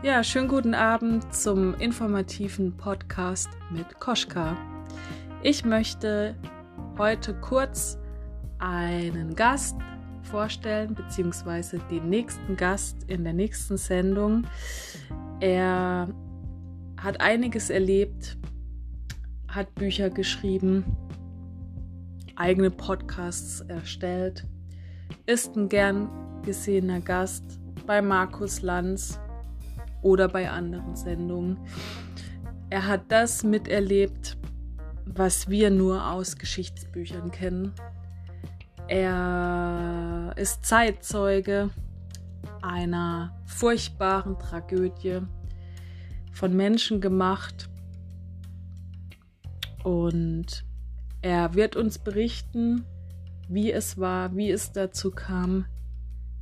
Ja, schönen guten Abend zum informativen Podcast mit Koschka. Ich möchte heute kurz einen Gast vorstellen, beziehungsweise den nächsten Gast in der nächsten Sendung. Er hat einiges erlebt, hat Bücher geschrieben, eigene Podcasts erstellt, ist ein gern gesehener Gast bei Markus Lanz oder bei anderen Sendungen. Er hat das miterlebt, was wir nur aus Geschichtsbüchern kennen. Er ist Zeitzeuge einer furchtbaren Tragödie von Menschen gemacht und er wird uns berichten, wie es war, wie es dazu kam,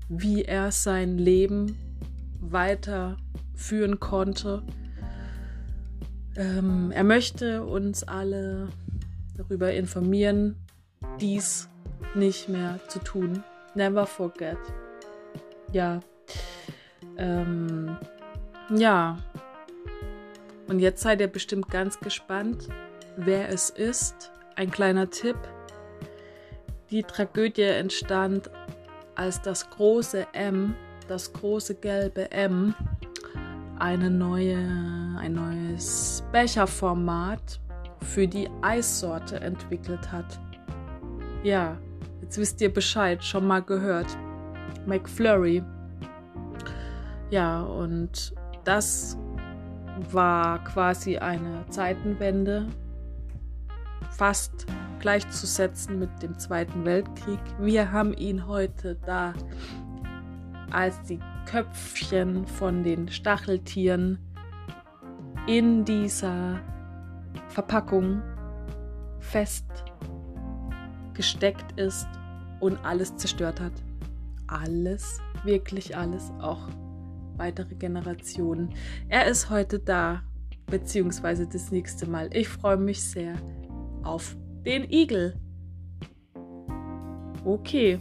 wie er sein Leben weiter führen konnte. Ähm, er möchte uns alle darüber informieren, dies nicht mehr zu tun. Never forget. Ja. Ähm, ja. Und jetzt seid ihr bestimmt ganz gespannt, wer es ist. Ein kleiner Tipp. Die Tragödie entstand, als das große M, das große gelbe M, eine neue, ein neues Becherformat für die Eissorte entwickelt hat. Ja, jetzt wisst ihr Bescheid, schon mal gehört. McFlurry. Ja, und das war quasi eine Zeitenwende, fast gleichzusetzen mit dem Zweiten Weltkrieg. Wir haben ihn heute da als die Köpfchen von den Stacheltieren in dieser Verpackung fest gesteckt ist und alles zerstört hat. Alles, wirklich alles, auch weitere Generationen. Er ist heute da, beziehungsweise das nächste Mal. Ich freue mich sehr auf den Igel. Okay,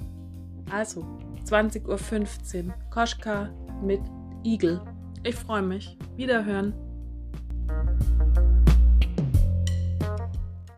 also 20.15 Uhr. Koschka mit Igel. Ich freue mich. Wiederhören.